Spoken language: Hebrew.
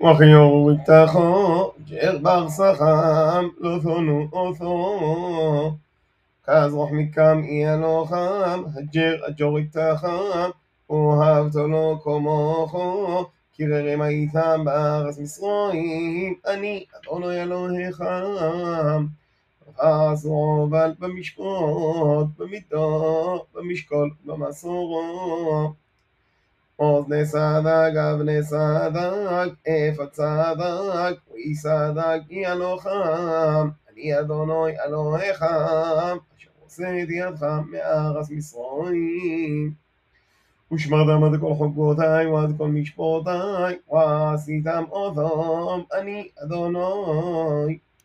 وחיור יפתחו, ג'ר בר סחם, לא תונו אותו. כזרוח מקם אי אלוחם, הג'ר הג'ור יפתחם, אוהבתו לו כמוכו, קררם הייתם בארץ מצרים, אני אדוני אלוהיכם. עזרו אבל במשפוט, במידות, במשקול, במסורות. אוזני סדק, אבני סדק, איפה צדק, ואי סדק, אי אלוהיכם, אני אדוני אלוהיכם, אשר עושה את ידך מארץ מצרים. ושמרתם עד כל חוקותיי ועד כל משפטותיי, ועשיתם אותם, אני אדוני.